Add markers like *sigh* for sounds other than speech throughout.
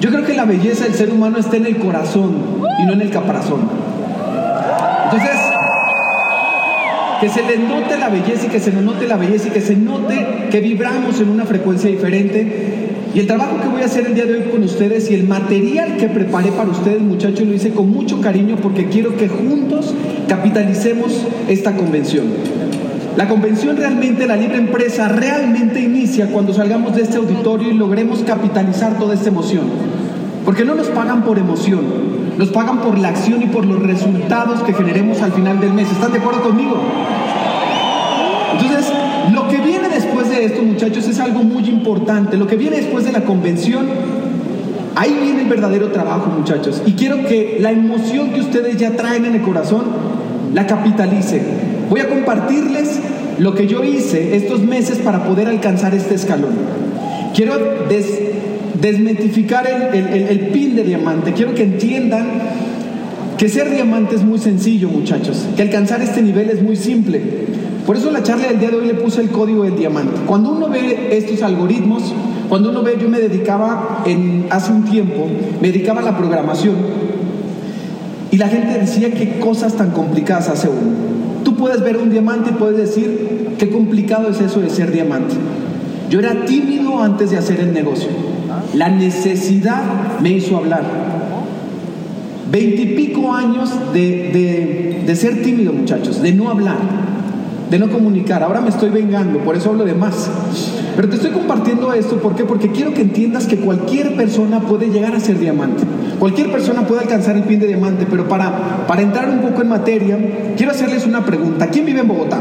Yo creo que la belleza del ser humano está en el corazón y no en el caparazón. Entonces, que se le note la belleza y que se nos note la belleza y que se note que vibramos en una frecuencia diferente. Y el trabajo que voy a hacer el día de hoy con ustedes y el material que preparé para ustedes, muchachos, lo hice con mucho cariño porque quiero que juntos capitalicemos esta convención. La convención realmente, la libre empresa, realmente inicia cuando salgamos de este auditorio y logremos capitalizar toda esta emoción. Porque no nos pagan por emoción, nos pagan por la acción y por los resultados que generemos al final del mes. ¿Están de acuerdo conmigo? Entonces, lo que viene después de esto, muchachos, es algo muy importante. Lo que viene después de la convención, ahí viene el verdadero trabajo, muchachos. Y quiero que la emoción que ustedes ya traen en el corazón, la capitalicen. Voy a compartirles lo que yo hice estos meses para poder alcanzar este escalón. Quiero desmitificar el, el pin de diamante. Quiero que entiendan que ser diamante es muy sencillo, muchachos. Que alcanzar este nivel es muy simple. Por eso la charla del día de hoy le puse el código del diamante. Cuando uno ve estos algoritmos, cuando uno ve, yo me dedicaba hace un tiempo, me dedicaba a la programación. Y la gente decía qué cosas tan complicadas hace uno. Puedes ver un diamante y puedes decir qué complicado es eso de ser diamante. Yo era tímido antes de hacer el negocio. La necesidad me hizo hablar. Veintipico años de, de ser tímido, muchachos, de no hablar de no comunicar. Ahora me estoy vengando, por eso hablo de más. Pero te estoy compartiendo esto, ¿por qué? Porque quiero que entiendas que cualquier persona puede llegar a ser diamante. Cualquier persona puede alcanzar el pin de diamante, pero para, para entrar un poco en materia, quiero hacerles una pregunta. ¿Quién vive en Bogotá?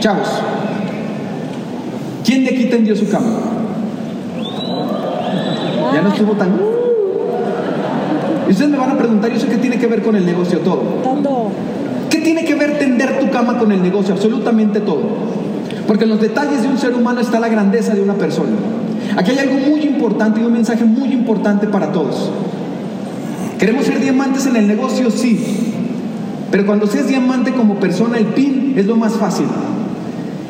Chavos, ¿quién de aquí tendió su cama? Ya no estuvo tan... Y ustedes me van a preguntar, ¿y eso qué tiene que ver con el negocio todo? Todo. ¿Qué tiene que ver tender tu cama con el negocio? Absolutamente todo. Porque en los detalles de un ser humano está la grandeza de una persona. Aquí hay algo muy importante y un mensaje muy importante para todos. ¿Queremos ser diamantes en el negocio? Sí. Pero cuando seas diamante como persona, el pin es lo más fácil.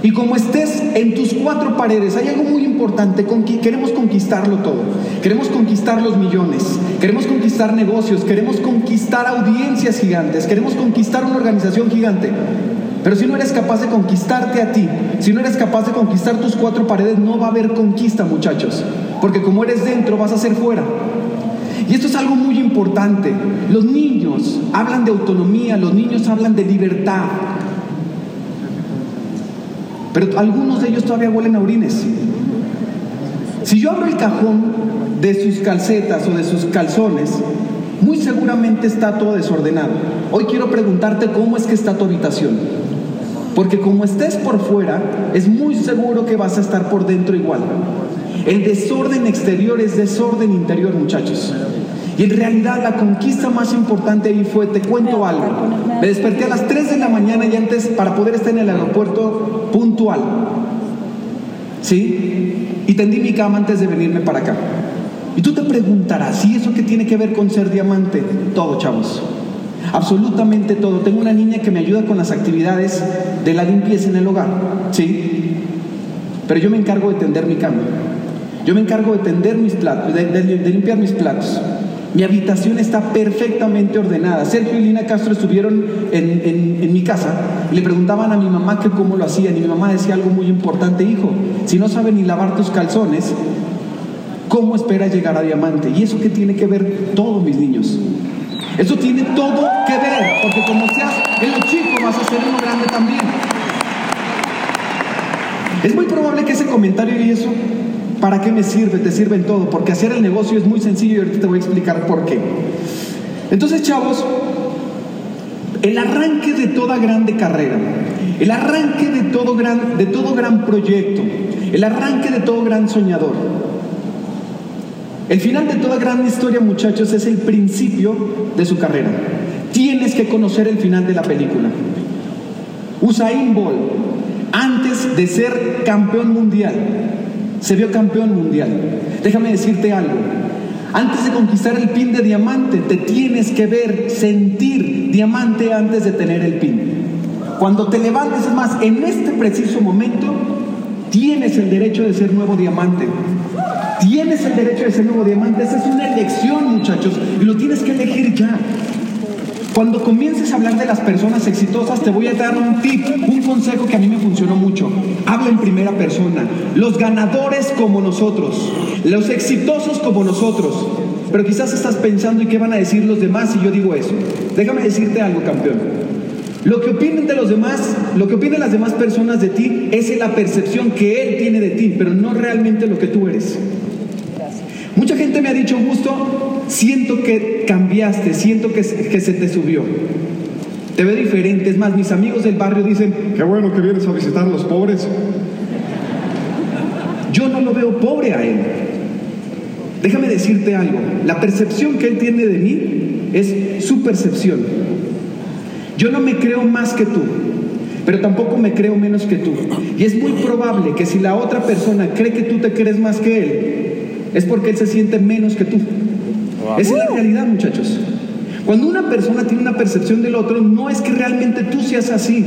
Y como estés en tus cuatro paredes, hay algo muy queremos conquistarlo todo. Queremos conquistar los millones, queremos conquistar negocios, queremos conquistar audiencias gigantes, queremos conquistar una organización gigante. Pero si no eres capaz de conquistarte a ti, si no eres capaz de conquistar tus cuatro paredes, no va a haber conquista, muchachos. Porque como eres dentro, vas a ser fuera. Y esto es algo muy importante. Los niños hablan de autonomía, los niños hablan de libertad, pero algunos de ellos todavía huelen a orines. Si yo abro el cajón de sus calcetas o de sus calzones, muy seguramente está todo desordenado. Hoy quiero preguntarte cómo es que está tu habitación. Porque como estés por fuera, es muy seguro que vas a estar por dentro igual. El desorden exterior es desorden interior, muchachos. Y en realidad la conquista más importante ahí fue, te cuento algo, me desperté a las 3 de la mañana y antes para poder estar en el aeropuerto puntual. ¿Sí? Y tendí mi cama antes de venirme para acá. Y tú te preguntarás, ¿y eso qué tiene que ver con ser diamante? Todo, chavos. Absolutamente todo. Tengo una niña que me ayuda con las actividades de la limpieza en el hogar. ¿Sí? Pero yo me encargo de tender mi cama. Yo me encargo de tender mis platos, de limpiar mis platos. Mi habitación está perfectamente ordenada. Sergio y Lina Castro estuvieron en, mi casa y le preguntaban a mi mamá que cómo lo hacían. Y mi mamá decía algo muy importante, hijo, si no saben ni lavar tus calzones, ¿cómo esperas llegar a diamante? ¿Y eso qué tiene que ver todos mis niños? Eso tiene todo que ver, porque como seas en chico vas a ser uno grande también. Que ese comentario y eso ¿Para qué me sirve? Te sirve en todo, porque hacer el negocio es muy sencillo y ahorita te voy a explicar por qué. Entonces, chavos, el arranque de toda grande carrera, el arranque de todo gran, de todo gran proyecto, el arranque de todo gran soñador, el final de toda gran historia, muchachos, es el principio de su carrera. Tienes que conocer el final de la película. Usain Bolt, antes de ser campeón mundial, se vio campeón mundial. Déjame decirte algo. Antes de conquistar el pin de diamante, te tienes que ver, sentir diamante antes de tener el pin. Cuando te levantes, es más, en este preciso momento, tienes el derecho de ser nuevo diamante. Tienes el derecho de ser nuevo diamante. Esa es una elección, muchachos, y lo tienes que elegir ya. Cuando comiences a hablar de las personas exitosas, te voy a dar un tip, un consejo que a mí me funcionó mucho. Habla en primera persona. Los ganadores como nosotros, los exitosos como nosotros. Pero quizás estás pensando y qué van a decir los demás si yo digo eso. Déjame decirte algo, campeón. Lo que opinen de los demás, lo que opinen las demás personas de ti es la percepción que él tiene de ti, pero no realmente lo que tú eres. Mucha gente me ha dicho, Gusto, siento que cambiaste, siento que, que se te subió. Te ve diferente. Es más, mis amigos del barrio dicen, qué bueno que vienes a visitar a los pobres. Yo no lo veo pobre a él. Déjame decirte algo. La percepción que él tiene de mí es su percepción. Yo no me creo más que tú, pero tampoco me creo menos que tú. Y es muy probable que si la otra persona cree que tú te crees más que él, es porque él se siente menos que tú. Esa es la realidad, muchachos. Cuando una persona tiene una percepción del otro, no es que realmente tú seas así.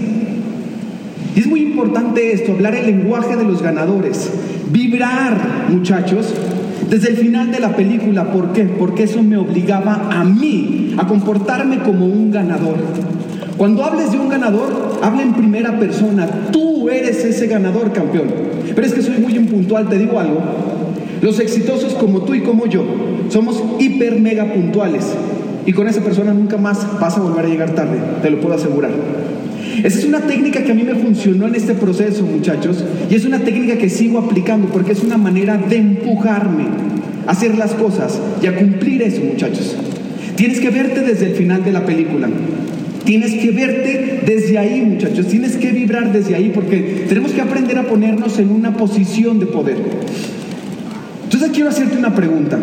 Y es muy importante esto, hablar el lenguaje de los ganadores. Vibrar, muchachos, desde el final de la película. ¿Por qué? Porque eso me obligaba a mí a comportarme como un ganador. Cuando hables de un ganador, habla en primera persona. Tú eres ese ganador, campeón. Pero es que soy muy impuntual, te digo algo. Los exitosos como tú y como yo somos hiper mega puntuales y con esa persona nunca más vas a volver a llegar tarde, te lo puedo asegurar. Esa es una técnica que a mí me funcionó en este proceso, muchachos, y es una técnica que sigo aplicando porque es una manera de empujarme a hacer las cosas y a cumplir eso, muchachos. Tienes que verte desde el final de la película. Tienes que verte desde ahí, muchachos. Tienes que vibrar desde ahí porque tenemos que aprender a ponernos en una posición de poder. Entonces quiero hacerte una pregunta.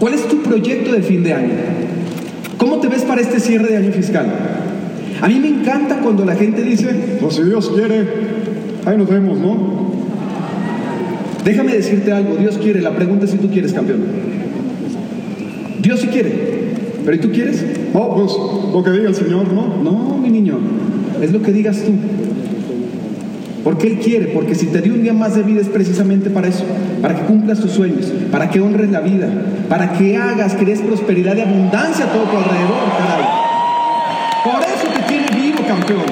¿Cuál es tu proyecto de fin de año? ¿Cómo te ves para este cierre de año fiscal? A mí me encanta cuando la gente dice, pues si Dios quiere, ahí nos vemos, ¿no? Déjame decirte algo, Dios quiere, la pregunta es si tú quieres, campeón. Dios sí quiere, pero ¿y tú quieres? Oh, pues lo que diga el Señor, ¿no? No, mi niño, es lo que digas tú. Porque Él quiere, porque si te dio un día más de vida es precisamente para eso, para que cumplas tus sueños, para que honres la vida, para que hagas, crees prosperidad y abundancia a todo tu alrededor, caray. Por eso te tiene vivo, campeón.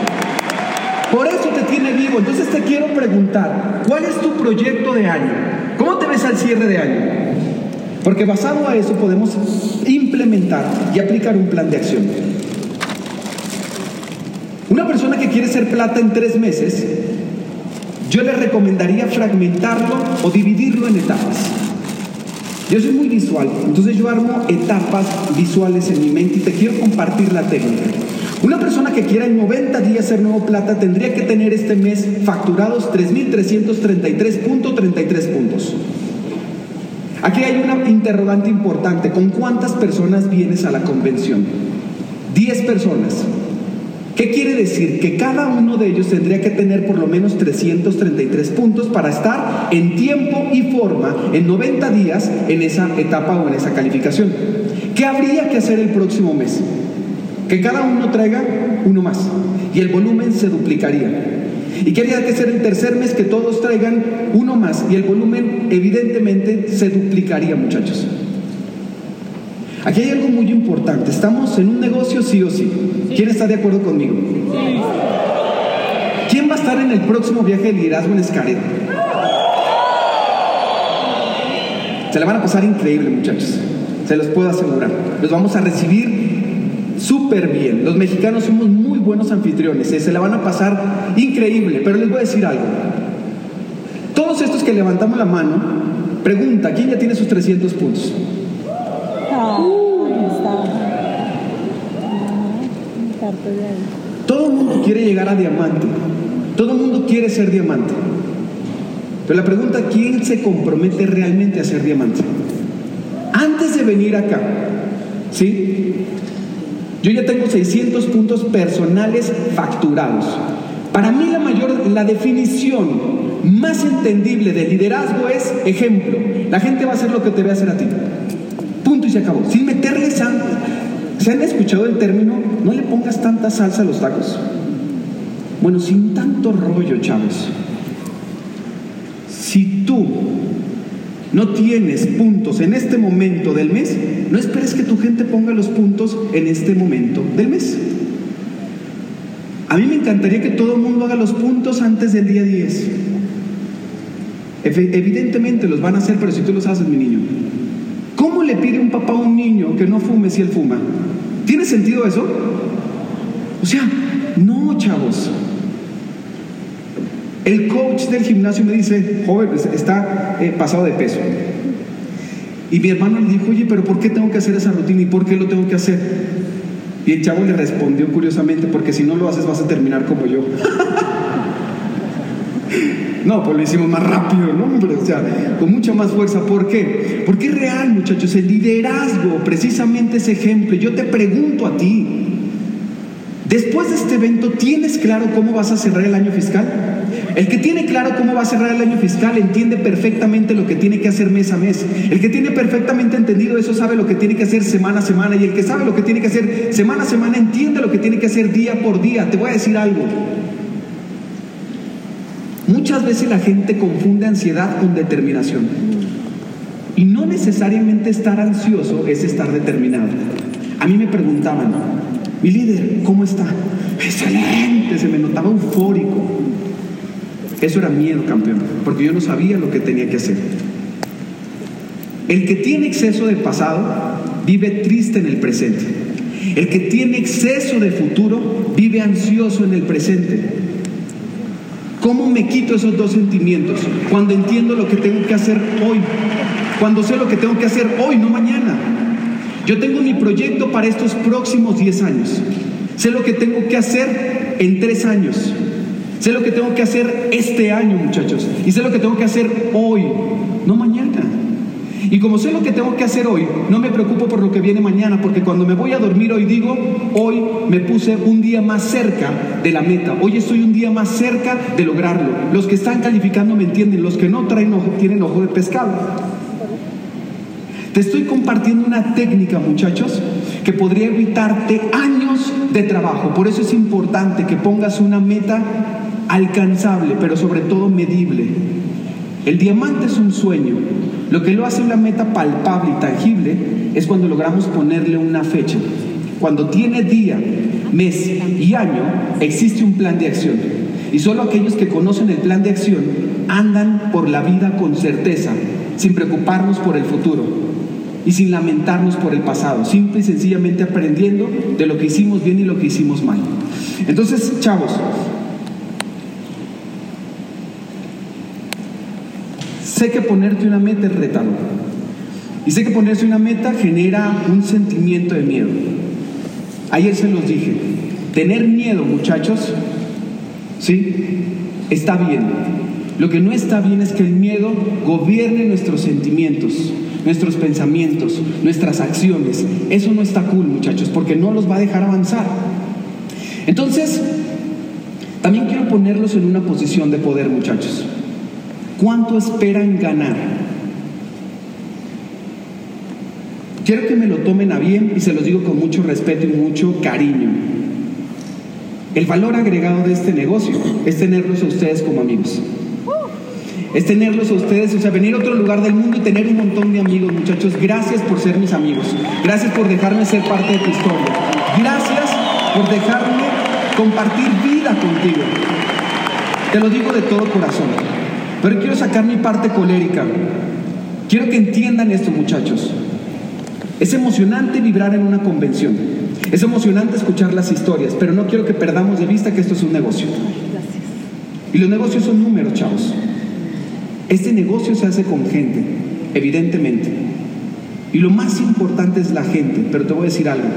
Por eso te tiene vivo. Entonces te quiero preguntar, ¿cuál es tu proyecto de año? ¿Cómo te ves al cierre de año? Porque basado a eso podemos implementar y aplicar un plan de acción. Una persona que quiere ser plata en tres meses yo le recomendaría fragmentarlo o dividirlo en etapas. Yo soy muy visual, entonces yo armo etapas visuales en mi mente y te quiero compartir la técnica. Una persona que quiera en 90 días ser nuevo plata tendría que tener este mes facturados 3.333.33 puntos. Aquí hay una interrogante importante. ¿Con cuántas personas vienes a la convención? 10 personas. ¿Qué quiere decir? Que cada uno de ellos tendría que tener por lo menos 333 puntos para estar en tiempo y forma en 90 días en esa etapa o en esa calificación. ¿Qué habría que hacer el próximo mes? Que cada uno traiga uno más y el volumen se duplicaría. ¿Y qué habría que hacer el tercer mes? Que todos traigan uno más y el volumen evidentemente se duplicaría, muchachos. Aquí hay algo muy importante. Estamos en un negocio sí o sí. ¿Quién está de acuerdo conmigo? ¿Quién va a estar en el próximo viaje de liderazgo en Escaret? Se la van a pasar increíble, muchachos. Se los puedo asegurar. Los vamos a recibir súper bien. Los mexicanos somos muy buenos anfitriones. ¿eh? Se la van a pasar increíble. Pero les voy a decir algo. Todos estos que levantamos la mano, pregunta, ¿quién ya tiene sus 300 puntos? Todo el mundo quiere llegar a diamante. Todo el mundo quiere ser diamante. Pero la pregunta, ¿quién se compromete realmente a ser diamante? Antes de venir acá, ¿sí? Yo ya tengo 600 puntos personales facturados. Para mí la mayor, la definición más entendible de liderazgo es ejemplo. La gente va a hacer lo que te ve hacer a ti. Y se acabó. Sin meterle sangre. ¿Se han escuchado el término no le pongas tanta salsa a los tacos? Bueno, sin tanto rollo, chavos. Si tú no tienes puntos en este momento del mes, no esperes que tu gente ponga los puntos en este momento del mes. A mí me encantaría que todo el mundo haga los puntos antes del día 10. Evidentemente los van a hacer, pero si tú los haces, mi niño. ¿Cómo le pide un papá a un niño que no fume si él fuma? ¿Tiene sentido eso? O sea, no, chavos. El coach del gimnasio me dice, joven, está eh, pasado de peso. Y mi hermano le dijo, oye, pero ¿por qué tengo que hacer esa rutina y por qué lo tengo que hacer? Y el chavo le respondió curiosamente, porque si no lo haces vas a terminar como yo. *laughs* no, pues lo hicimos más rápido, ¿no? o sea, con mucha más fuerza. ¿Por qué? Porque es real, muchachos. El liderazgo, precisamente ese ejemplo. Yo te pregunto a ti, después de este evento, ¿tienes claro cómo vas a cerrar el año fiscal? El que tiene claro cómo va a cerrar el año fiscal entiende perfectamente lo que tiene que hacer mes a mes. El que tiene perfectamente entendido eso sabe lo que tiene que hacer semana a semana. Y el que sabe lo que tiene que hacer semana a semana entiende lo que tiene que hacer día por día. Te voy a decir algo. Muchas veces la gente confunde ansiedad con determinación. Y no necesariamente estar ansioso es estar determinado. A mí me preguntaban, mi líder, ¿cómo está? Excelente, se me notaba eufórico. Eso era miedo, campeón, porque yo no sabía lo que tenía que hacer. El que tiene exceso de pasado vive triste en el presente. El que tiene exceso de futuro vive ansioso en el presente. ¿Cómo me quito esos dos sentimientos? Cuando entiendo lo que tengo que hacer hoy. Cuando sé lo que tengo que hacer hoy, no mañana. Yo tengo mi proyecto para estos próximos 10 años. Sé lo que tengo que hacer en 3 años. Sé lo que tengo que hacer este año, muchachos. Y sé lo que tengo que hacer hoy, no mañana. Y como sé lo que tengo que hacer hoy, no me preocupo por lo que viene mañana, porque cuando me voy a dormir hoy digo, hoy me puse un día más cerca de la meta, hoy estoy un día más cerca de lograrlo. Los que están calificando me entienden, los que no traen ojo, tienen ojo de pescado. Te estoy compartiendo una técnica, muchachos, que podría evitarte años de trabajo. Por eso es importante que pongas una meta alcanzable, pero sobre todo medible. El diamante es un sueño. Lo que lo hace una meta palpable y tangible es cuando logramos ponerle una fecha. Cuando tiene día, mes y año, existe un plan de acción. Y solo aquellos que conocen el plan de acción andan por la vida con certeza, sin preocuparnos por el futuro y sin lamentarnos por el pasado, simple y sencillamente aprendiendo de lo que hicimos bien y lo que hicimos mal. Entonces, chavos, Sé que ponerte una meta es retador. Y sé que ponerse una meta genera un sentimiento de miedo. Ayer se los dije, tener miedo, muchachos, ¿sí? Está bien. Lo que no está bien es que el miedo gobierne nuestros sentimientos, nuestros pensamientos, nuestras acciones. Eso no está cool, muchachos, porque no los va a dejar avanzar. Entonces, también quiero ponerlos en una posición de poder, muchachos. ¿Cuánto esperan ganar? Quiero que me lo tomen a bien y se los digo con mucho respeto y mucho cariño. El valor agregado de este negocio es tenerlos a ustedes como amigos. Es tenerlos a ustedes, o sea, venir a otro lugar del mundo y tener un montón de amigos, muchachos. Gracias por ser mis amigos. Gracias por dejarme ser parte de tu historia. Gracias por dejarme compartir vida contigo. Te lo digo de todo corazón. Pero quiero sacar mi parte colérica. Quiero que entiendan esto, muchachos. Es emocionante vibrar en una convención. Es emocionante escuchar las historias, pero no quiero que perdamos de vista que esto es un negocio. Y los negocios son números, chavos. Este negocio se hace con gente, evidentemente. Y lo más importante es la gente, pero te voy a decir algo.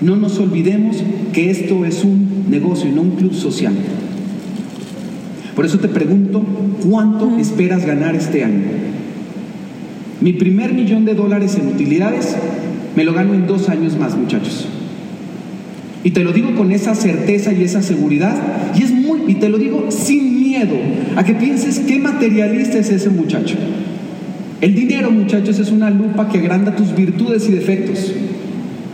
No nos olvidemos que esto es un negocio y no un club social. Por eso te pregunto, ¿cuánto esperas ganar este año? Mi primer millón de dólares en utilidades me lo gano en dos años más, muchachos. Y te lo digo con esa certeza y esa seguridad. Y es muy, y te lo digo sin miedo a que pienses qué materialista es ese muchacho. El dinero, muchachos, es una lupa que agranda tus virtudes y defectos.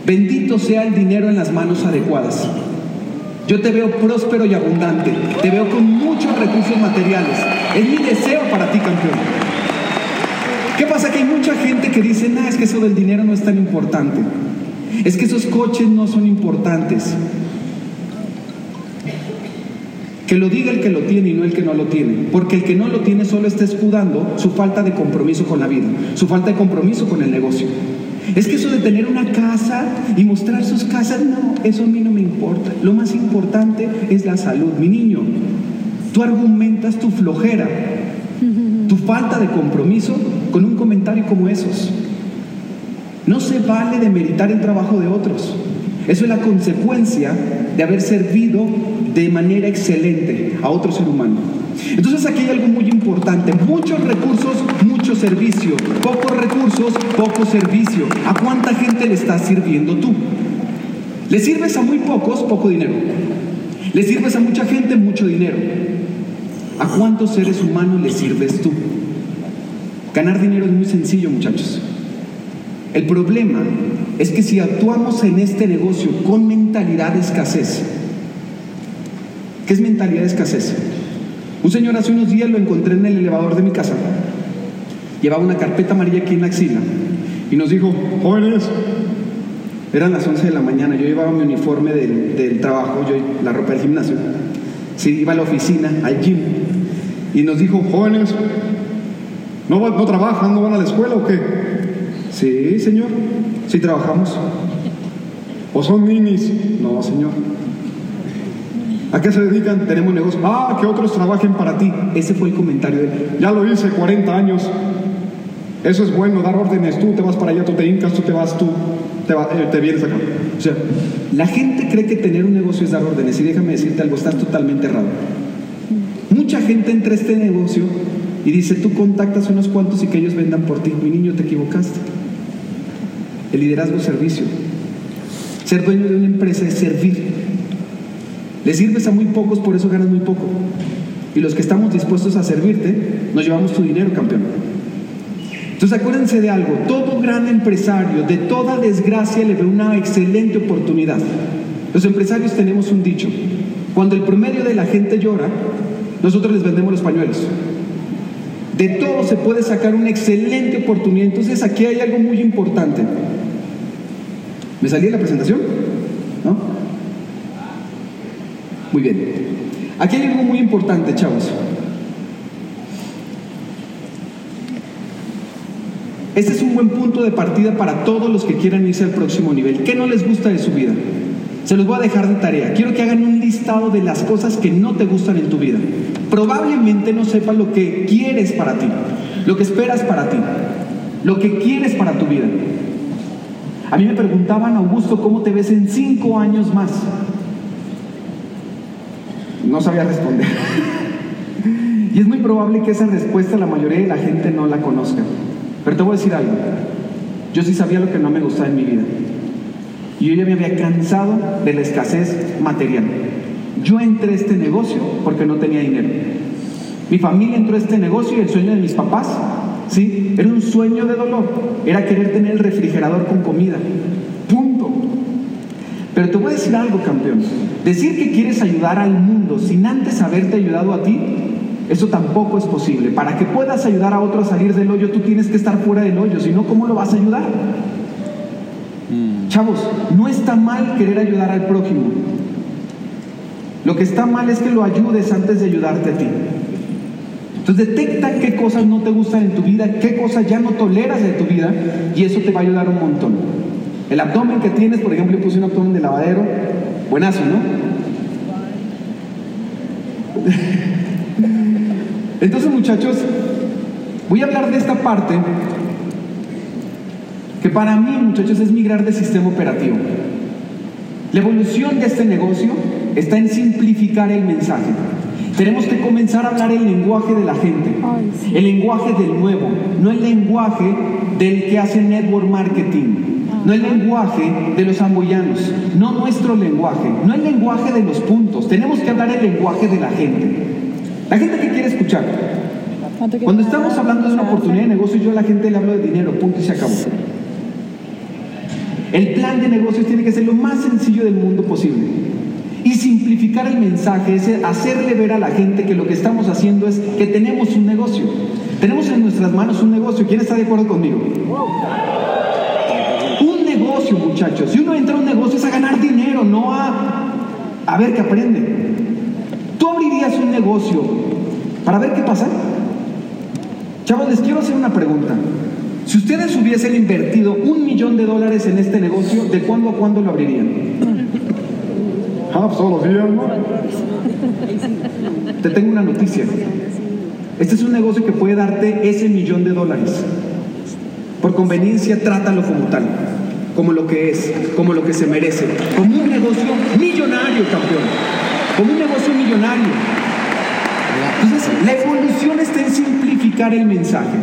Bendito sea el dinero en las manos adecuadas. Yo te veo próspero y abundante. Te veo con muchos recursos materiales. Es mi deseo para ti, campeón. ¿Qué pasa? Que hay mucha gente que dice, nada, es que eso del dinero no es tan importante. Es que esos coches no son importantes. Que lo diga el que lo tiene y no el que no lo tiene. Porque el que no lo tiene solo está escudando su falta de compromiso con la vida, su falta de compromiso con el negocio. Es que eso de tener una casa y mostrar sus casas, no, eso a mí no me importa. Lo más importante es la salud. Mi niño, tú argumentas tu flojera, tu falta de compromiso con un comentario como esos. No se vale de meritar el trabajo de otros. Eso es la consecuencia de haber servido de manera excelente a otro ser humano. Entonces aquí hay algo muy importante. Muchos recursos, servicio. Pocos recursos, poco servicio. ¿A cuánta gente le estás sirviendo tú? Le sirves a muy pocos, poco dinero. Le sirves a mucha gente, mucho dinero. ¿A cuántos seres humanos le sirves tú? Ganar dinero es muy sencillo, muchachos. El problema es que si actuamos en este negocio con mentalidad de escasez, ¿qué es mentalidad de escasez? Un señor hace unos días lo encontré en el elevador de mi casa. Llevaba una carpeta amarilla aquí en la axila y nos dijo, jóvenes, eran las 11 de la mañana, yo llevaba mi uniforme del, trabajo, yo la ropa del gimnasio. Sí, iba a la oficina, al gym, y nos dijo, jóvenes, ¿no, no trabajan, no van a la escuela o qué? Sí, señor, sí trabajamos. ¿O son ninis? No, señor. ¿A qué se dedican? Tenemos negocio. Ah, que otros trabajen para ti. Ese fue el comentario de él. Ya lo hice 40 años. Eso es bueno, dar órdenes. Tú te vas para allá, tú te hincas, tú te vas, tú te, eh, te vienes acá. O sea, la gente cree que tener un negocio es dar órdenes. Y déjame decirte algo, estás totalmente errado. Mucha gente entra a este negocio y dice, tú contactas unos cuantos y que ellos vendan por ti. Mi niño, te equivocaste. El liderazgo es servicio. Ser dueño de una empresa es servir. Le sirves a muy pocos, por eso ganas muy poco. Y los que estamos dispuestos a servirte, nos llevamos tu dinero, campeón. Entonces acuérdense de algo, todo gran empresario de toda desgracia le ve una excelente oportunidad. Los empresarios tenemos un dicho, cuando el promedio de la gente llora, nosotros les vendemos los pañuelos. De todo se puede sacar una excelente oportunidad. Entonces aquí hay algo muy importante. ¿Me salí de la presentación? ¿No? Muy bien. Aquí hay algo muy importante, chavos. Este es un buen punto de partida para todos los que quieran irse al próximo nivel. ¿Qué no les gusta de su vida? Se los voy a dejar de tarea. Quiero que hagan un listado de las cosas que no te gustan en tu vida. Probablemente no sepas lo que quieres para ti, lo que esperas para ti, lo que quieres para tu vida. A mí me preguntaban, Augusto, ¿cómo te ves en cinco años más? no sabía responder. *laughs* y es muy probable que esa respuesta la mayoría de la gente no la conozca. Pero te voy a decir algo. Yo sí sabía lo que no me gustaba en mi vida. Y yo ya me había cansado de la escasez material. Yo entré a este negocio porque no tenía dinero. Mi familia entró a este negocio y el sueño de mis papás, ¿sí? Era un sueño de dolor. Era querer tener el refrigerador con comida. Punto. Pero te voy a decir algo, campeón. Decir que quieres ayudar al mundo sin antes haberte ayudado a ti, eso tampoco es posible. Para que puedas ayudar a otro a salir del hoyo, tú tienes que estar fuera del hoyo, si no, ¿cómo lo vas a ayudar? Mm. Chavos, no está mal querer ayudar al prójimo. Lo que está mal es que lo ayudes antes de ayudarte a ti. Entonces detecta qué cosas no te gustan en tu vida, qué cosas ya no toleras en tu vida y eso te va a ayudar un montón. El abdomen que tienes, por ejemplo, yo puse un abdomen de lavadero, buenazo, ¿no? *laughs* Entonces, muchachos, voy a hablar de esta parte que para mí, muchachos, es migrar de sistema operativo. La evolución de este negocio está en simplificar el mensaje. Tenemos que comenzar a hablar el lenguaje de la gente, el lenguaje del nuevo, no el lenguaje del que hace network marketing no el lenguaje de los amboyanos, no nuestro lenguaje, no el lenguaje de los puntos. Tenemos que hablar el lenguaje de la gente. La gente que quiere escuchar. Cuando estamos hablando de una oportunidad de negocio, yo a la gente le hablo de dinero, punto y se acabó. El plan de negocios tiene que ser lo más sencillo del mundo posible. Y simplificar el mensaje es hacerle ver a la gente que lo que estamos haciendo es que tenemos un negocio. Tenemos en nuestras manos un negocio. ¿Quién está de acuerdo conmigo? Un negocio, muchachos. Si uno entra a un negocio es a ganar dinero, no a, a ver qué aprende. ¿Tú abrirías un negocio para ver qué pasa? Chavos, les quiero hacer una pregunta. Si ustedes hubiesen invertido un millón de dólares en este negocio, ¿de cuándo a cuándo lo abrirían? Ah, pues todos los días, Te tengo una noticia. Este es un negocio que puede darte ese millón de dólares. Por conveniencia, trátalo como tal, como lo que es, como lo que se merece, como un negocio millonario, campeón, como un negocio millonario. Entonces, la evolución está en simplificar el mensaje.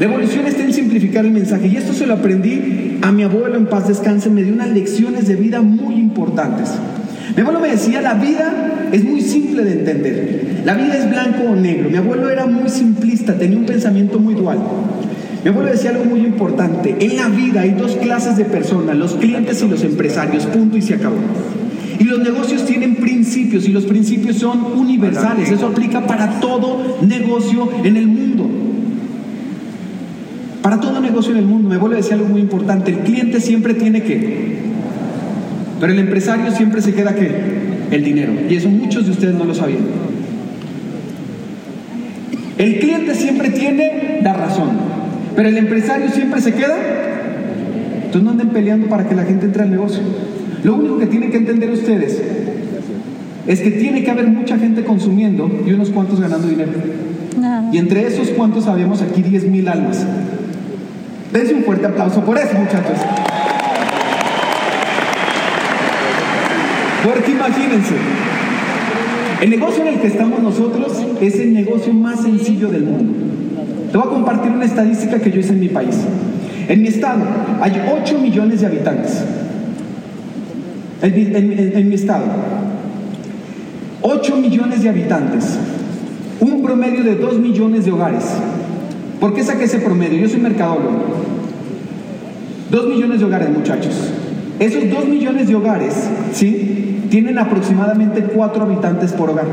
La evolución está en simplificar el mensaje. Y esto se lo aprendí a mi abuelo en paz descanse. Me dio unas lecciones de vida muy importantes. Mi abuelo me decía, la vida es muy simple de entender. La vida es blanco o negro. Mi abuelo era muy simplista, tenía un pensamiento muy dual. Mi abuelo decía algo muy importante. En la vida hay dos clases de personas, los clientes y los empresarios. Punto y se acabó. Y los negocios tienen principios y los principios son universales. Eso aplica para todo negocio en el mundo. Para todo negocio en el mundo, me vuelve a decir algo muy importante, el cliente siempre tiene que, pero el empresario siempre se queda que, el dinero. Y eso muchos de ustedes no lo sabían. El cliente siempre tiene la razón, pero el empresario siempre se queda. Entonces no anden peleando para que la gente entre al negocio. Lo único que tienen que entender ustedes es que tiene que haber mucha gente consumiendo y unos cuantos ganando dinero. Y entre esos cuantos sabemos aquí 10 mil almas. Dense un fuerte aplauso por eso, muchachos. Porque imagínense, el negocio en el que estamos nosotros es el negocio más sencillo del mundo. Te voy a compartir una estadística que yo hice en mi país. En mi estado hay 8 millones de habitantes. En, en mi estado, 8 millones de habitantes, un promedio de 2 millones de hogares. ¿Por qué saqué ese promedio? Yo soy mercadólogo. Dos millones de hogares, muchachos. Esos dos millones de hogares, ¿sí? Tienen aproximadamente cuatro habitantes por hogar.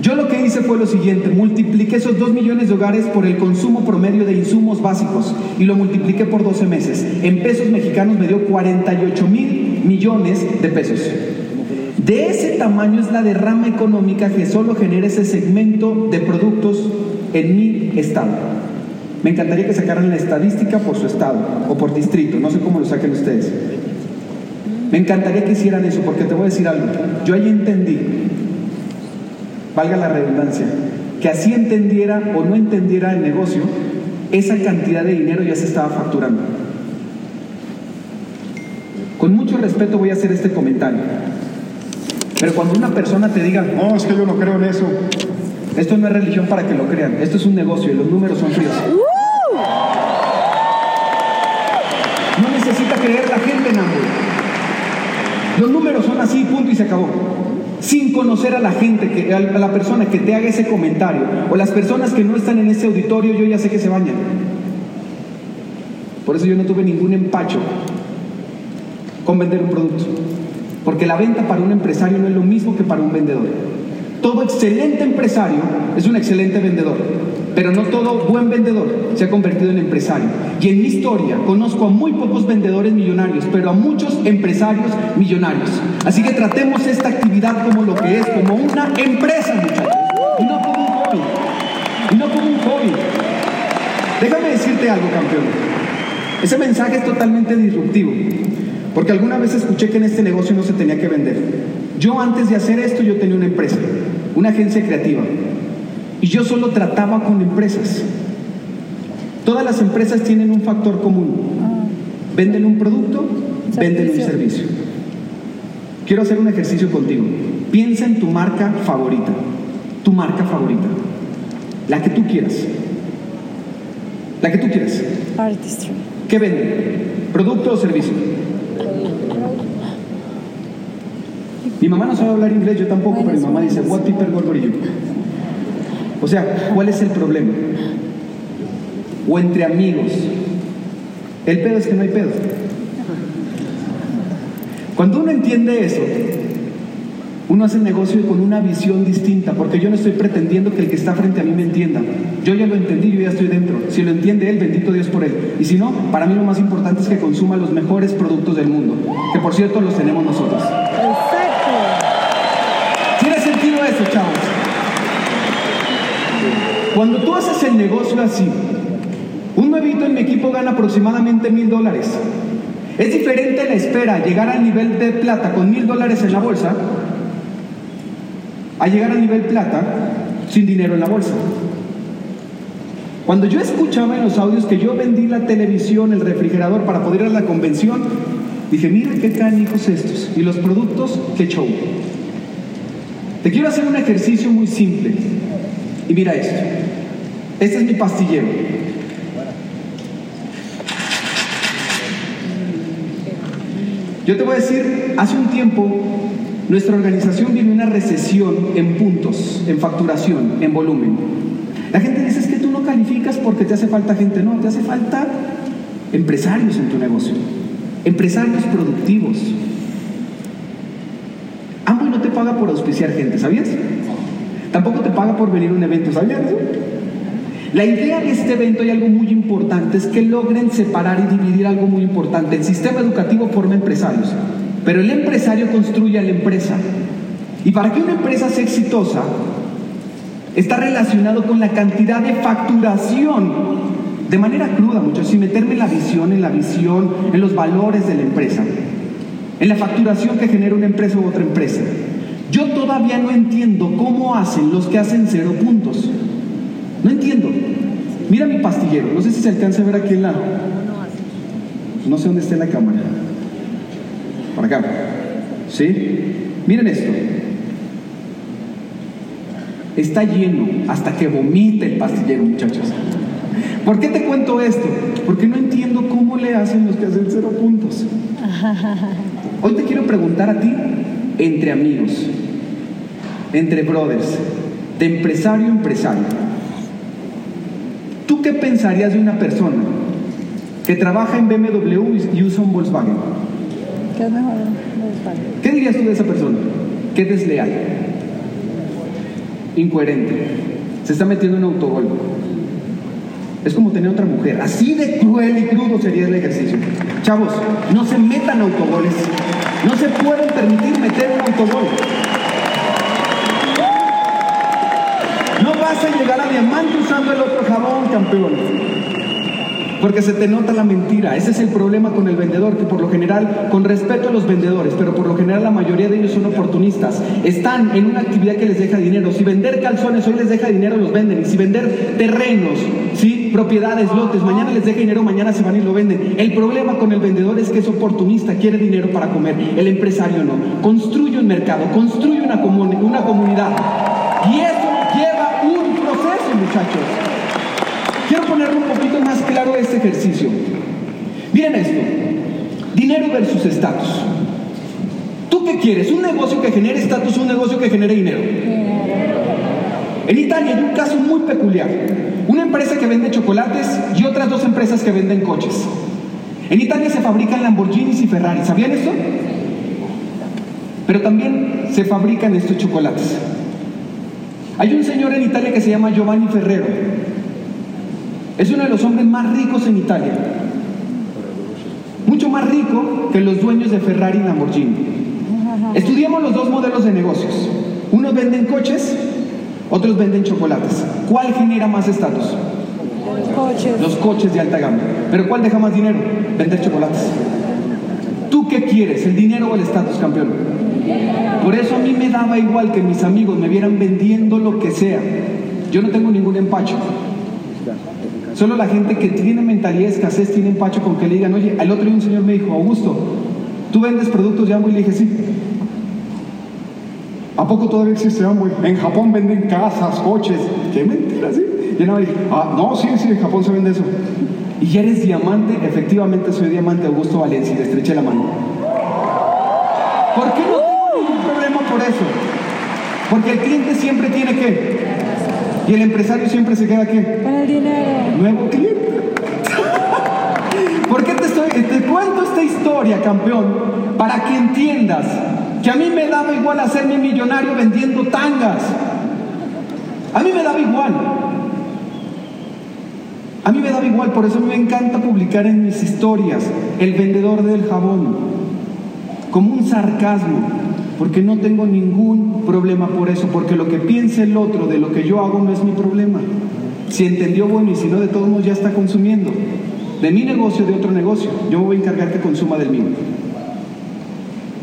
Yo lo que hice fue lo siguiente, multipliqué esos dos millones de hogares por el consumo promedio de insumos básicos y lo multipliqué por 12 meses. En pesos mexicanos me dio 48 mil millones de pesos. De ese tamaño es la derrama económica que solo genera ese segmento de productos en mi estado. Me encantaría que sacaran la estadística por su estado o por distrito, no sé cómo lo saquen ustedes. Me encantaría que hicieran eso, porque te voy a decir algo. Yo ahí entendí, valga la redundancia, que así entendiera o no entendiera el negocio, esa cantidad de dinero ya se estaba facturando. Con mucho respeto voy a hacer este comentario. Pero cuando una persona te diga, no, es que yo no creo en eso, esto no es religión para que lo crean, esto es un negocio y los números son fríos. No necesita creer la gente en algo. Los números son así, punto y se acabó. Sin conocer a la gente, a la persona que te haga ese comentario, o las personas que no están en ese auditorio, yo ya sé que se bañan. Por eso yo no tuve ningún empacho con vender un producto. Porque la venta para un empresario no es lo mismo que para un vendedor. Todo excelente empresario es un excelente vendedor, pero no todo buen vendedor se ha convertido en empresario. Y en mi historia conozco a muy pocos vendedores millonarios, pero a muchos empresarios millonarios. Así que tratemos esta actividad como lo que es, como una empresa, muchachos, y no como un hobby. Y no como un hobby. Déjame decirte algo, campeón. Ese mensaje es totalmente disruptivo, porque alguna vez escuché que en este negocio no se tenía que vender. Yo antes de hacer esto yo tenía una empresa, una agencia creativa, y yo solo trataba con empresas. Todas las empresas tienen un factor común. Venden un producto, venden un servicio. Quiero hacer un ejercicio contigo. Piensa en tu marca favorita, tu marca favorita, la que tú quieras. La que tú quieras. Artistry. ¿Qué vende? ¿Producto o servicio? Mi mamá no sabe hablar inglés, yo tampoco, pero mi mamá dice, what people go for you? O sea, ¿cuál es el problema? O entre amigos. El pedo es que no hay pedo. Cuando uno entiende eso, uno hace negocio con una visión distinta, porque yo no estoy pretendiendo que el que está frente a mí me entienda. Yo ya lo entendí, yo ya estoy dentro. Si lo entiende él, bendito Dios por él. Y si no, para mí lo más importante es que consuma los mejores productos del mundo, que por cierto los tenemos nosotros. Perfecto. ¿Tiene sentido eso, chavos? Cuando tú haces el negocio así, un nuevito en mi equipo gana aproximadamente mil dólares. Es diferente la espera, llegar al nivel de plata con mil dólares en la bolsa, a llegar a nivel plata sin dinero en la bolsa. Cuando yo escuchaba en los audios que yo vendí la televisión, el refrigerador para poder ir a la convención, dije, mira qué canijos estos. Y los productos, qué show. Te quiero hacer un ejercicio muy simple. Y mira esto. Este es mi pastillero. Yo te voy a decir, hace un tiempo nuestra organización vive una recesión en puntos, en facturación, en volumen. La gente dice es que tú no calificas porque te hace falta gente. No, te hace falta empresarios en tu negocio, empresarios productivos. Amway no te paga por auspiciar gente, ¿sabías? Tampoco te paga por venir a un evento, ¿sabías? La idea de este evento y algo muy importante es que logren separar y dividir algo muy importante. El sistema educativo forma empresarios. Pero el empresario construye a la empresa. Y para que una empresa sea exitosa, está relacionado con la cantidad de facturación. De manera cruda, muchachos, sin meterme en la visión, en la visión, en los valores de la empresa, en la facturación que genera una empresa u otra empresa. Yo todavía no entiendo cómo hacen los que hacen cero puntos. No entiendo. Mira mi pastillero, no sé si se alcanza a ver aquí en la... No sé dónde está la cámara. Por acá. ¿Sí? Miren esto. Está lleno hasta que vomita el pastillero, muchachos. ¿Por qué te cuento esto? Porque no entiendo cómo le hacen los que hacen cero puntos. Hoy te quiero preguntar a ti, entre amigos, entre brothers, de empresario a empresario. ¿Tú qué pensarías de una persona que trabaja en BMW y usa un Volkswagen? ¿Qué dirías tú de esa persona? ¿Qué desleal? Incoherente. Se está metiendo en autogol. Es como tener otra mujer. Así de cruel y crudo sería el ejercicio. Chavos, no se metan autogoles. No se pueden permitir meter un autogol. No vas a llegar a diamante usando el otro jabón, campeón. Porque se te nota la mentira. Ese es el problema con el vendedor, que por lo general, con respeto a los vendedores, pero por lo general la mayoría de ellos son oportunistas. Están en una actividad que les deja dinero. Si vender calzones hoy les deja dinero, los venden. Y si vender terrenos, ¿sí? propiedades, lotes, mañana les deja dinero, mañana se van y lo venden. El problema con el vendedor es que es oportunista, quiere dinero para comer. El empresario no. Construye un mercado, construye una, una comunidad. Y eso lleva un proceso, muchachos. Quiero ponerlo un poquito más claro este ejercicio. Miren esto, dinero versus estatus. ¿Tú qué quieres? ¿Un negocio que genere estatus o un negocio que genere dinero? En Italia hay un caso muy peculiar. Una empresa que vende chocolates y otras dos empresas que venden coches. En Italia se fabrican Lamborghinis y Ferrari. ¿Sabían esto? Pero también se fabrican estos chocolates. Hay un señor en Italia que se llama Giovanni Ferrero. Es uno de los hombres más ricos en Italia. Mucho más rico que los dueños de Ferrari y Lamborghini. Estudiamos los dos modelos de negocios. Unos venden coches, otros venden chocolates. ¿Cuál genera más estatus? Los coches de alta gama. Pero ¿cuál deja más dinero? Vender chocolates. ¿Tú qué quieres? ¿El dinero o el estatus, campeón? Por eso a mí me daba igual que mis amigos me vieran vendiendo lo que sea. Yo no tengo ningún empacho. Solo la gente que tiene mentalidad de escasez tiene empacho con que le digan, oye, al otro día un señor me dijo, Augusto, ¿tú vendes productos de Amway? Y le dije, sí. ¿A poco todavía existe Amway? En Japón venden casas, coches. Qué mentira, ¿sí? Y no, dije, ah, no, sí, sí, en Japón se vende eso. Y ya eres diamante, efectivamente soy diamante Augusto Valencia, le estreché la mano. ¿Por qué no por eso? Porque el cliente siempre tiene que y el empresario siempre se queda aquí. Con el dinero. Nuevo cliente. ¿Por qué te, estoy, te cuento esta historia, campeón? para que entiendas que a mí me daba igual hacerme millonario vendiendo tangas. A mí me daba igual. A mí me daba igual, por eso me encanta publicar en mis historias el vendedor del jabón, como un sarcasmo, porque no tengo ningún problema por eso, porque lo que piense el otro de lo que yo hago no es mi problema. Si entendió, bueno, y si no, de todos modos ya está consumiendo. De mi negocio, de otro negocio. Yo me voy a encargar que consuma del mío.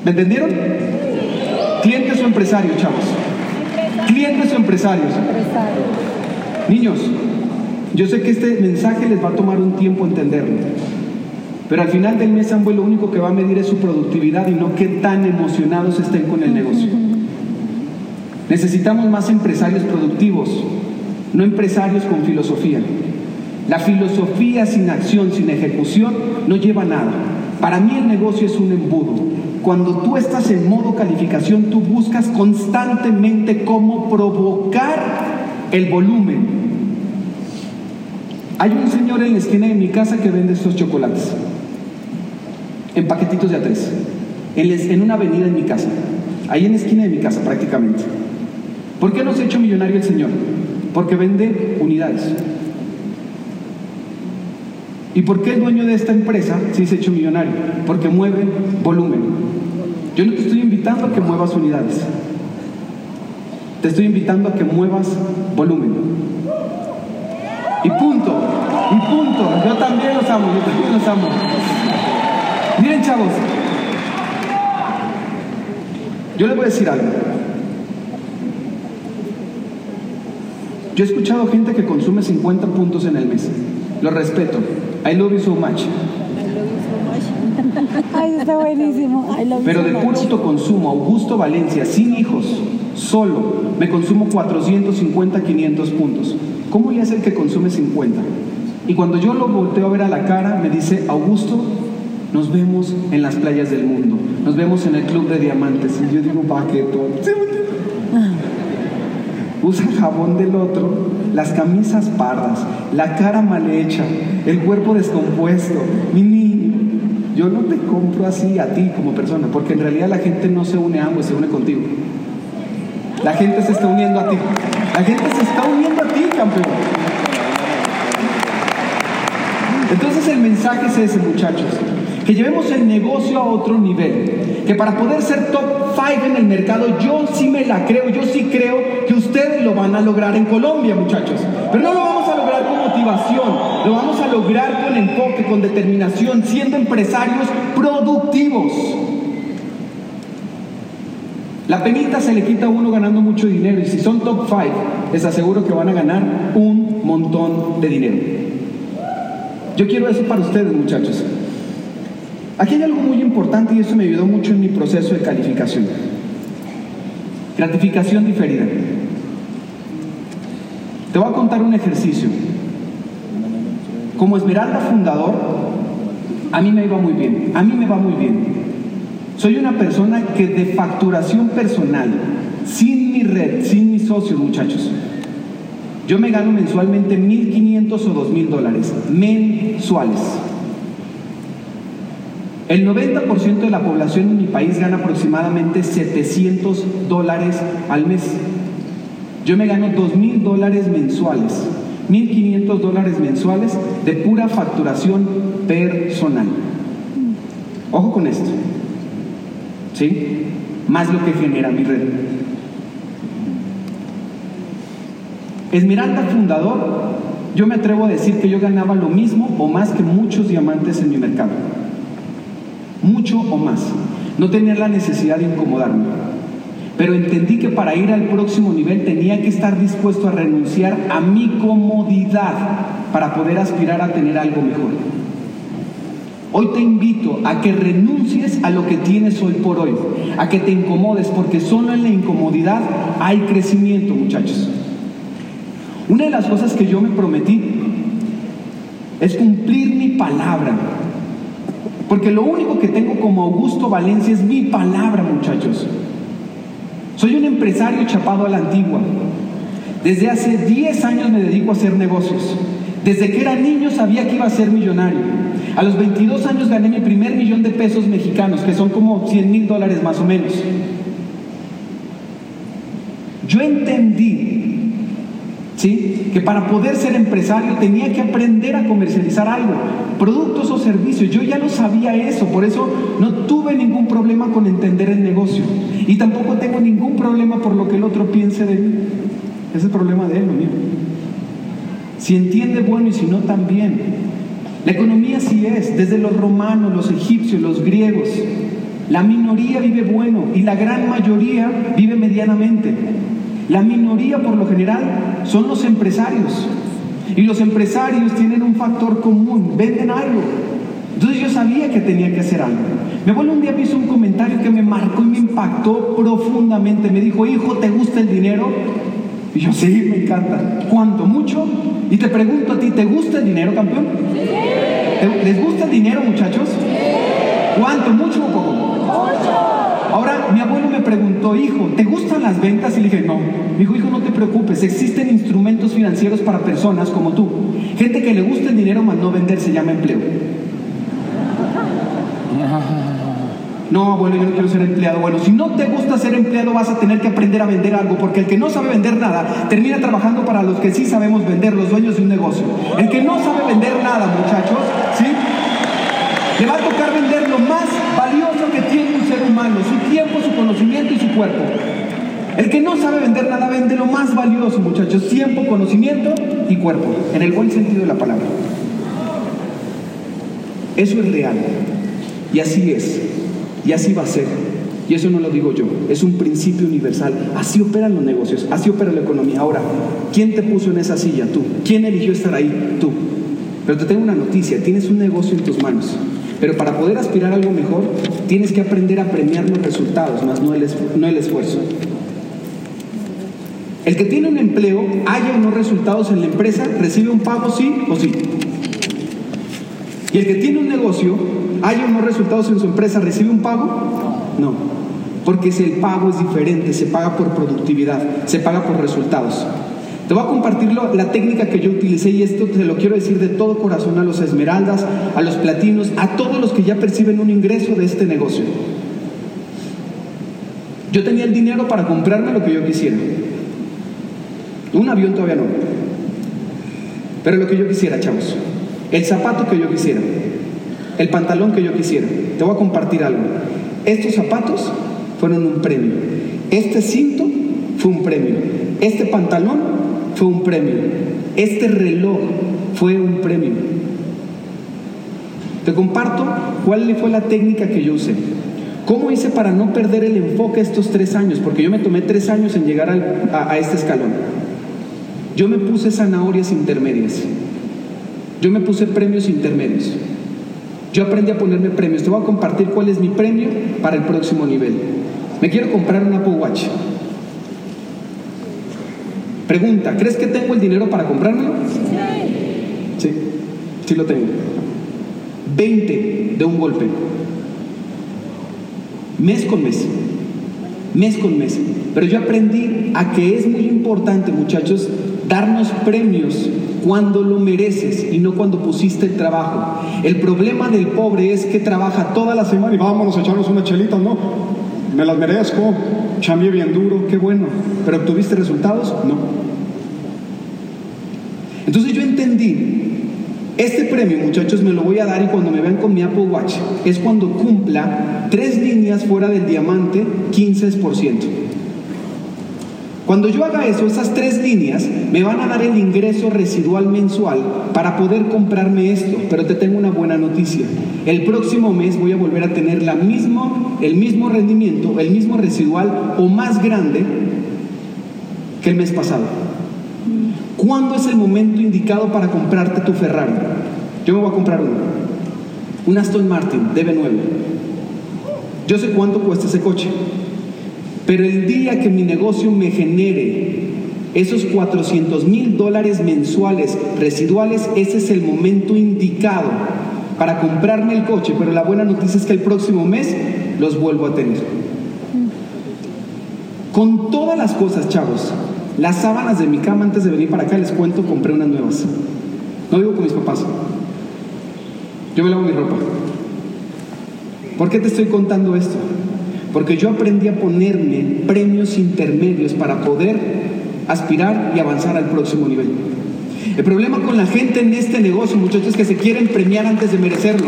¿Me entendieron? ¿Clientes o empresarios, chavos? ¿Clientes o empresarios? Niños, yo sé que este mensaje les va a tomar un tiempo entenderlo. Pero al final del mes Amway lo único que va a medir es su productividad y no qué tan emocionados estén con el negocio. Necesitamos más empresarios productivos, no empresarios con filosofía. La filosofía sin acción, sin ejecución, no lleva a nada. Para mí el negocio es un embudo. Cuando tú estás en modo calificación, tú buscas constantemente cómo provocar el volumen. Hay un señor en la esquina de mi casa que vende estos chocolates, en paquetitos de a tres, en una avenida en mi casa, ahí en la esquina de mi casa prácticamente. ¿Por qué no se ha hecho millonario el señor? Porque vende unidades. ¿Y por qué el dueño de esta empresa sí se ha hecho millonario? Porque mueve volumen. Yo no te estoy invitando a que muevas unidades. Te estoy invitando a que muevas volumen. Y punto. Y punto. Yo también los amo. Yo también los amo. Miren, chavos. Yo les voy a decir algo. Yo he escuchado gente que consume 50 puntos en el mes. Lo respeto. I love you so much. Ay, está buenísimo. Pero de puro autoconsumo, Augusto Valencia, sin hijos, solo, me consumo 450, 500 puntos. ¿Cómo le hace el que consume 50? Y cuando yo lo volteo a ver a la cara, me dice, Augusto, nos vemos en las playas del mundo, nos vemos en el club de diamantes. Y yo digo, qué usa jabón del otro, las camisas pardas, la cara mal hecha, el cuerpo descompuesto. Mi niño, yo no te compro así a ti como persona, porque en realidad la gente no se une a ambos, se une contigo. La gente se está uniendo a ti. La gente se está uniendo a ti, campeón. Entonces el mensaje es ese, muchachos que llevemos el negocio a otro nivel, que para poder ser top 5 en el mercado, yo sí me la creo, yo sí creo que ustedes lo van a lograr en Colombia, muchachos. Pero no lo vamos a lograr con motivación, lo vamos a lograr con enfoque, con determinación, siendo empresarios productivos. La penita se le quita a uno ganando mucho dinero y si son top 5, les aseguro que van a ganar un montón de dinero. Yo quiero eso para ustedes, muchachos. Aquí hay algo muy importante y eso me ayudó mucho en mi proceso de calificación. Gratificación diferida. Te voy a contar un ejercicio. Como Esmeralda fundador, a mí me iba muy bien, a mí me va muy bien. Soy una persona que de facturación personal, sin mi red, sin mis socios, muchachos, yo me gano mensualmente 1.500 o 2.000 dólares, mensuales. El 90% de la población en mi país gana aproximadamente 700 dólares al mes. Yo me gano 2.000 dólares mensuales, 1.500 dólares mensuales de pura facturación personal. Ojo con esto. ¿Sí? Más lo que genera mi red. Esmeralda fundador, yo me atrevo a decir que yo ganaba lo mismo o más que muchos diamantes en mi mercado mucho o más. No tenía la necesidad de incomodarme. Pero entendí que para ir al próximo nivel tenía que estar dispuesto a renunciar a mi comodidad para poder aspirar a tener algo mejor. Hoy te invito a que renuncies a lo que tienes hoy por hoy, a que te incomodes, porque solo en la incomodidad hay crecimiento, muchachos. Una de las cosas que yo me prometí es cumplir mi palabra. Porque lo único que tengo como Augusto Valencia es mi palabra, muchachos. Soy un empresario chapado a la antigua. Desde hace 10 años me dedico a hacer negocios. Desde que era niño sabía que iba a ser millonario. A los 22 años gané mi primer millón de pesos mexicanos, que son como 100 mil dólares más o menos. Yo entendí, ¿sí? Que para poder ser empresario tenía que aprender a comercializar algo, productos o servicios. Yo ya lo sabía eso, por eso no tuve ningún problema con entender el negocio. Y tampoco tengo ningún problema por lo que el otro piense de mí. Ese es el problema de él, no mío. Si entiende, bueno, y si no, también. La economía sí es, desde los romanos, los egipcios, los griegos. La minoría vive bueno y la gran mayoría vive medianamente. La minoría por lo general son los empresarios. Y los empresarios tienen un factor común, venden algo. Entonces yo sabía que tenía que hacer algo. Mi abuelo un día me hizo un comentario que me marcó y me impactó profundamente. Me dijo, hijo, ¿te gusta el dinero? Y yo, sí, me encanta. ¿Cuánto? ¿Mucho? Y te pregunto a ti, ¿te gusta el dinero, campeón? ¿Les gusta el dinero, muchachos? ¿Cuánto? ¿Mucho o poco? Ahora, mi abuelo me preguntó, hijo, ¿te gustan las ventas? Y le dije, no. Me dijo, hijo, no te preocupes, existen instrumentos financieros para personas como tú. Gente que le gusta el dinero, más no vender, se llama empleo. *laughs* No, abuelo, yo no quiero ser empleado. Bueno, si no te gusta ser empleado, vas a tener que aprender a vender algo, porque el que no sabe vender nada termina trabajando para los que sí sabemos vender, los dueños de un negocio. El que no sabe vender nada, muchachos, ¿sí? Le va a tocar vender lo más valioso que tiene un ser humano, su su conocimiento y su cuerpo. El que no sabe vender nada vende lo más valioso, muchachos, tiempo, conocimiento y cuerpo, en el buen sentido de la palabra. Eso es real. Y así es. Y así va a ser. Y eso no lo digo yo, es un principio universal. Así operan los negocios, así opera la economía. Ahora, ¿quién te puso en esa silla? Tú. ¿Quién eligió estar ahí? Tú. Pero te tengo una noticia, tienes un negocio en tus manos. Pero para poder aspirar a algo mejor, tienes que aprender a premiar los resultados, más no el, no el esfuerzo. El que tiene un empleo, haya unos resultados en la empresa, recibe un pago sí o sí. Y el que tiene un negocio, ¿hay unos resultados en su empresa? ¿Recibe un pago? No. Porque si el pago es diferente, se paga por productividad, se paga por resultados. Te voy a compartir la técnica que yo utilicé y esto te lo quiero decir de todo corazón a los esmeraldas, a los platinos, a todos los que ya perciben un ingreso de este negocio. Yo tenía el dinero para comprarme lo que yo quisiera. Un avión todavía no. Pero lo que yo quisiera, chavos. El zapato que yo quisiera, el pantalón que yo quisiera. Te voy a compartir algo. Estos zapatos fueron un premio. Este cinto fue un premio. Este pantalón fue un premio. Este reloj fue un premio. Te comparto cuál fue la técnica que yo usé. ¿Cómo hice para no perder el enfoque estos tres años? Porque yo me tomé tres años en llegar a, a este escalón. Yo me puse zanahorias intermedias. Yo me puse premios intermedios. Yo aprendí a ponerme premios. Te voy a compartir cuál es mi premio para el próximo nivel. Me quiero comprar un Apple Watch. Pregunta, ¿crees que tengo el dinero para comprármelo? Sí, sí lo tengo. 20 de un golpe. Mes con mes. Mes con mes. Pero yo aprendí a que es muy importante, muchachos, darnos premios cuando lo mereces y no cuando pusiste el trabajo. El problema del pobre es que trabaja toda la semana y vámonos a echarnos una chelita, no. Me las merezco, chambié bien duro, qué bueno. Pero ¿obtuviste resultados? No. Entonces yo entendí, este premio muchachos me lo voy a dar y cuando me vean con mi Apple Watch es cuando cumpla tres líneas fuera del diamante, 15%. Cuando yo haga eso, esas tres líneas me van a dar el ingreso residual mensual para poder comprarme esto. Pero te tengo una buena noticia. El próximo mes voy a volver a tener la mismo, el mismo rendimiento, el mismo residual o más grande que el mes pasado. ¿Cuándo es el momento indicado para comprarte tu Ferrari? Yo me voy a comprar uno. Un Aston Martin DB9. Yo sé cuánto cuesta ese coche. Pero el día que mi negocio me genere esos 400 mil dólares mensuales residuales, ese es el momento indicado para comprarme el coche. Pero la buena noticia es que el próximo mes los vuelvo a tener. Con todas las cosas, chavos, las sábanas de mi cama antes de venir para acá, les cuento, compré unas nuevas. No vivo con mis papás. Yo me lavo mi ropa. ¿Por qué te estoy contando esto? Porque yo aprendí a ponerme premios intermedios para poder aspirar y avanzar al próximo nivel. El problema con la gente en este negocio, muchachos, es que se quieren premiar antes de merecerlo.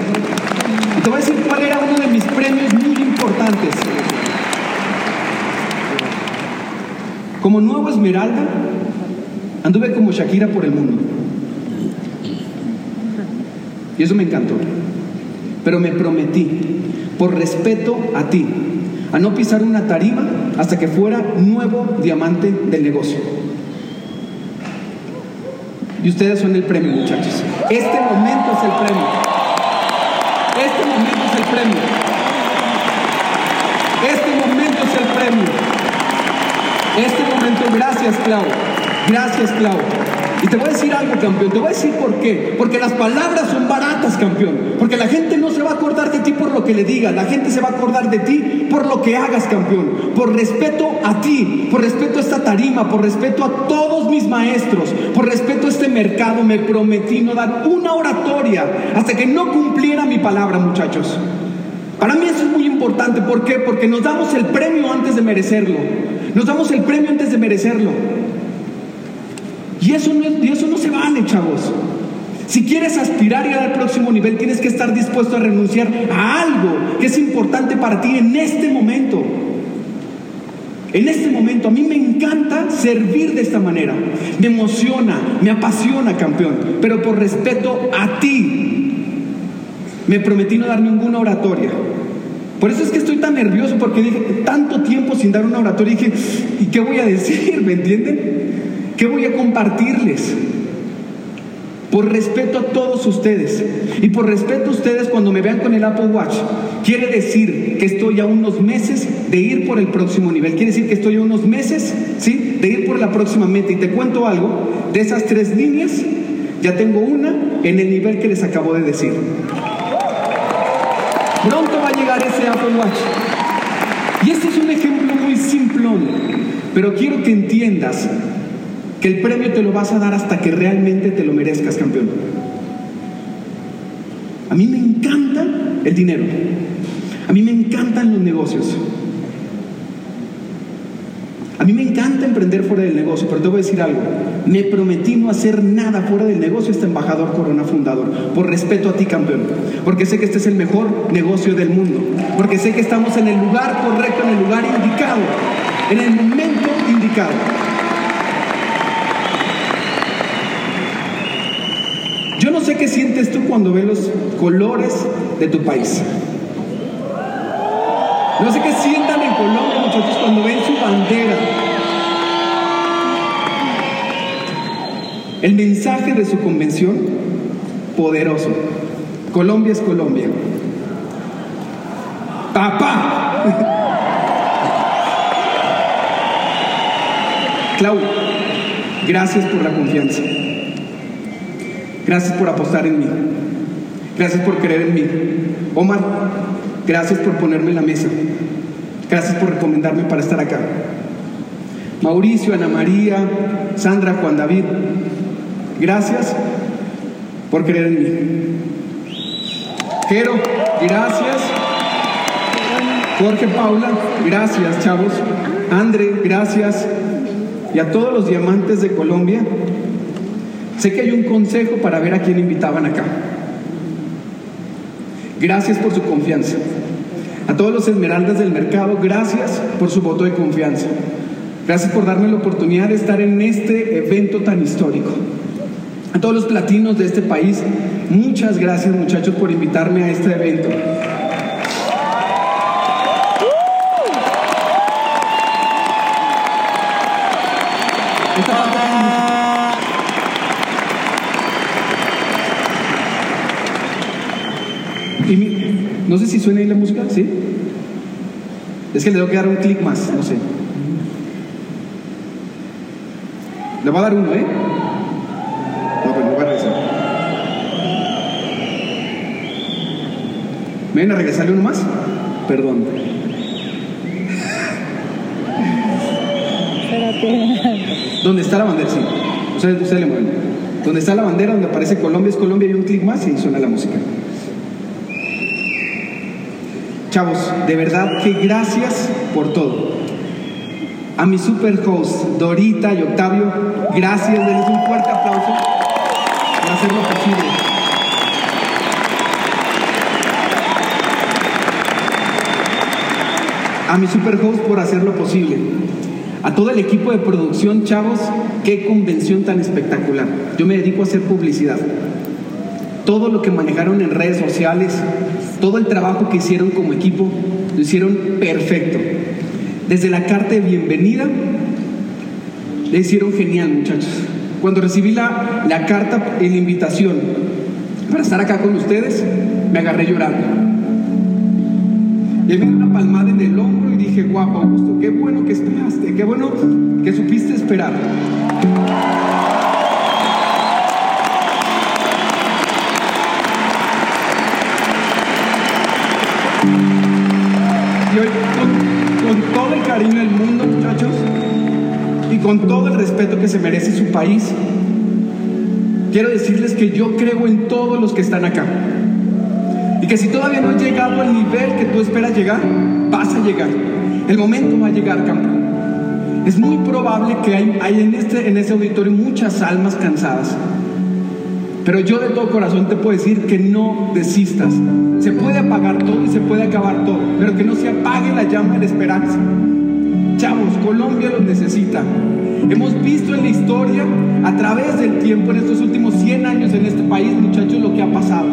Y te voy a decir cuál era uno de mis premios muy importantes. Como nuevo Esmeralda, anduve como Shakira por el mundo. Y eso me encantó. Pero me prometí, por respeto a ti, a no pisar una tarima hasta que fuera nuevo diamante del negocio. Y ustedes son el premio, muchachos. Este momento es el premio. Este momento es el premio. Este momento es el premio. Este momento, gracias, Clau. Gracias, Clau. Y te voy a decir algo, campeón. Te voy a decir por qué. Porque las palabras son baratas, campeón. Porque la gente no se va a acordar de ti por lo que le digas. La gente se va a acordar de ti por lo que hagas, campeón. Por respeto a ti, por respeto a esta tarima, por respeto a todos mis maestros, por respeto a este mercado, me prometí no dar una oratoria hasta que no cumpliera mi palabra, muchachos. Para mí eso es muy importante. ¿Por qué? Porque nos damos el premio antes de merecerlo. Nos damos el premio antes de merecerlo. Y eso no, y eso no se vale, chavos. Si quieres aspirar y ir al próximo nivel, tienes que estar dispuesto a renunciar a algo que es importante para ti en este momento. En este momento a mí me encanta servir de esta manera. Me emociona, me apasiona, campeón. Pero por respeto a ti, me prometí no dar ninguna oratoria. Por eso es que estoy tan nervioso, porque dije tanto tiempo sin dar una oratoria. Y dije, ¿y qué voy a decir? *laughs* ¿Me entienden? ¿Qué voy a compartirles? Por respeto a todos ustedes y por respeto a ustedes cuando me vean con el Apple Watch, quiere decir que estoy a unos meses de ir por el próximo nivel. Quiere decir que estoy a unos meses, ¿sí? De ir por la próxima meta. Y te cuento algo, de esas tres líneas, ya tengo una en el nivel que les acabo de decir. Pronto va a llegar ese Apple Watch. Y este es un ejemplo muy simplón, pero quiero que entiendas que el premio te lo vas a dar hasta que realmente te lo merezcas, campeón. A mí me encanta el dinero. A mí me encantan los negocios. A mí me encanta emprender fuera del negocio, pero te voy a decir algo. Me prometí no hacer nada fuera del negocio este embajador Corona Fundador, por respeto a ti, campeón. Porque sé que este es el mejor negocio del mundo. Porque sé que estamos en el lugar correcto, en el lugar indicado, en el momento indicado. Yo no sé qué sientes tú cuando ves los colores de tu país. No sé qué sientan en Colombia, muchachos, cuando ven su bandera. El mensaje de su convención, poderoso. Colombia es Colombia. Papá. *laughs* Clau, gracias por la confianza. Gracias por apostar en mí. Gracias por creer en mí. Omar, gracias por ponerme en la mesa. Gracias por recomendarme para estar acá. Mauricio, Ana María, Sandra, Juan David, gracias por creer en mí. Jero, gracias. Jorge Paula, gracias, chavos. André, gracias. Y a todos los diamantes de Colombia, Sé que hay un consejo para ver a quién invitaban acá. Gracias por su confianza. A todos los esmeraldas del mercado, gracias por su voto de confianza. Gracias por darme la oportunidad de estar en este evento tan histórico. A todos los platinos de este país, muchas gracias muchachos por invitarme a este evento. Esta parte Y mi- no sé si suena ahí la música, ¿sí? Es que le tengo que dar un clic más, no sé. Le voy a dar uno, ¿eh? No, pero no voy a regresar. ¿Me vienen a regresarle uno más? Perdón. Espérate. ¿Dónde está la bandera? Sí. Ustedes, ustedes le mueven. Donde está la bandera, donde aparece Colombia es Colombia y un clic más y suena la música. Chavos, de verdad que gracias por todo. A mi super host, Dorita y Octavio, gracias, denles un fuerte aplauso por hacerlo posible. A mi super host por hacerlo posible. A todo el equipo de producción, chavos, qué convención tan espectacular. Yo me dedico a hacer publicidad. Todo lo que manejaron en redes sociales, todo el trabajo que hicieron como equipo, lo hicieron perfecto. Desde la carta de bienvenida, le hicieron genial, muchachos. Cuando recibí la, la carta y la invitación para estar acá con ustedes, me agarré llorando. Le vi una palmada en el hombro y dije, guapo, Augusto, qué bueno que esperaste, qué bueno que supiste esperar. Cariño del mundo, muchachos, y con todo el respeto que se merece su país, quiero decirles que yo creo en todos los que están acá. Y que si todavía no has llegado al nivel que tú esperas llegar, vas a llegar. El momento va a llegar, campeón. Es muy probable que hay, hay en, este, en ese auditorio muchas almas cansadas. Pero yo de todo corazón te puedo decir que no desistas. Se puede apagar todo y se puede acabar todo, pero que no se apague la llama de la esperanza. Chavos, Colombia los necesita. Hemos visto en la historia, a través del tiempo, en estos últimos 100 años en este país, muchachos, lo que ha pasado.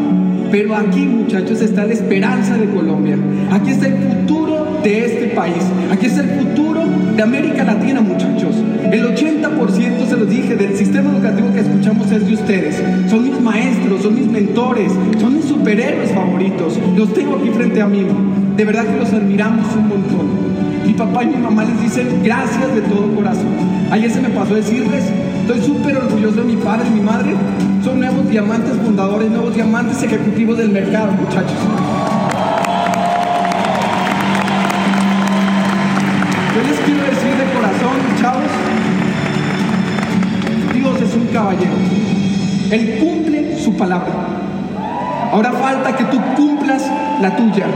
Pero aquí, muchachos, está la esperanza de Colombia. Aquí está el futuro de este país. Aquí está el futuro de América Latina, muchachos. El 80%, se los dije, del sistema educativo que escuchamos es de ustedes. Son mis maestros, son mis mentores, son mis superhéroes favoritos. Los tengo aquí frente a mí. De verdad que los admiramos un montón. Mi papá y mi mamá les dicen gracias de todo corazón. Ayer se me pasó a decirles, estoy súper orgulloso de mi padre y mi madre. Son nuevos diamantes fundadores, nuevos diamantes ejecutivos del mercado, muchachos. Yo les quiero decir de corazón, chavos, Dios es un caballero. Él cumple su palabra. Ahora falta que tú cumplas la tuya.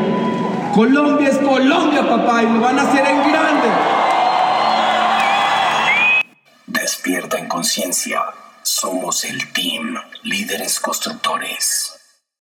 Colombia es Colombia, papá, y lo van a hacer en grande. Despierta en conciencia. Somos el team líderes constructores.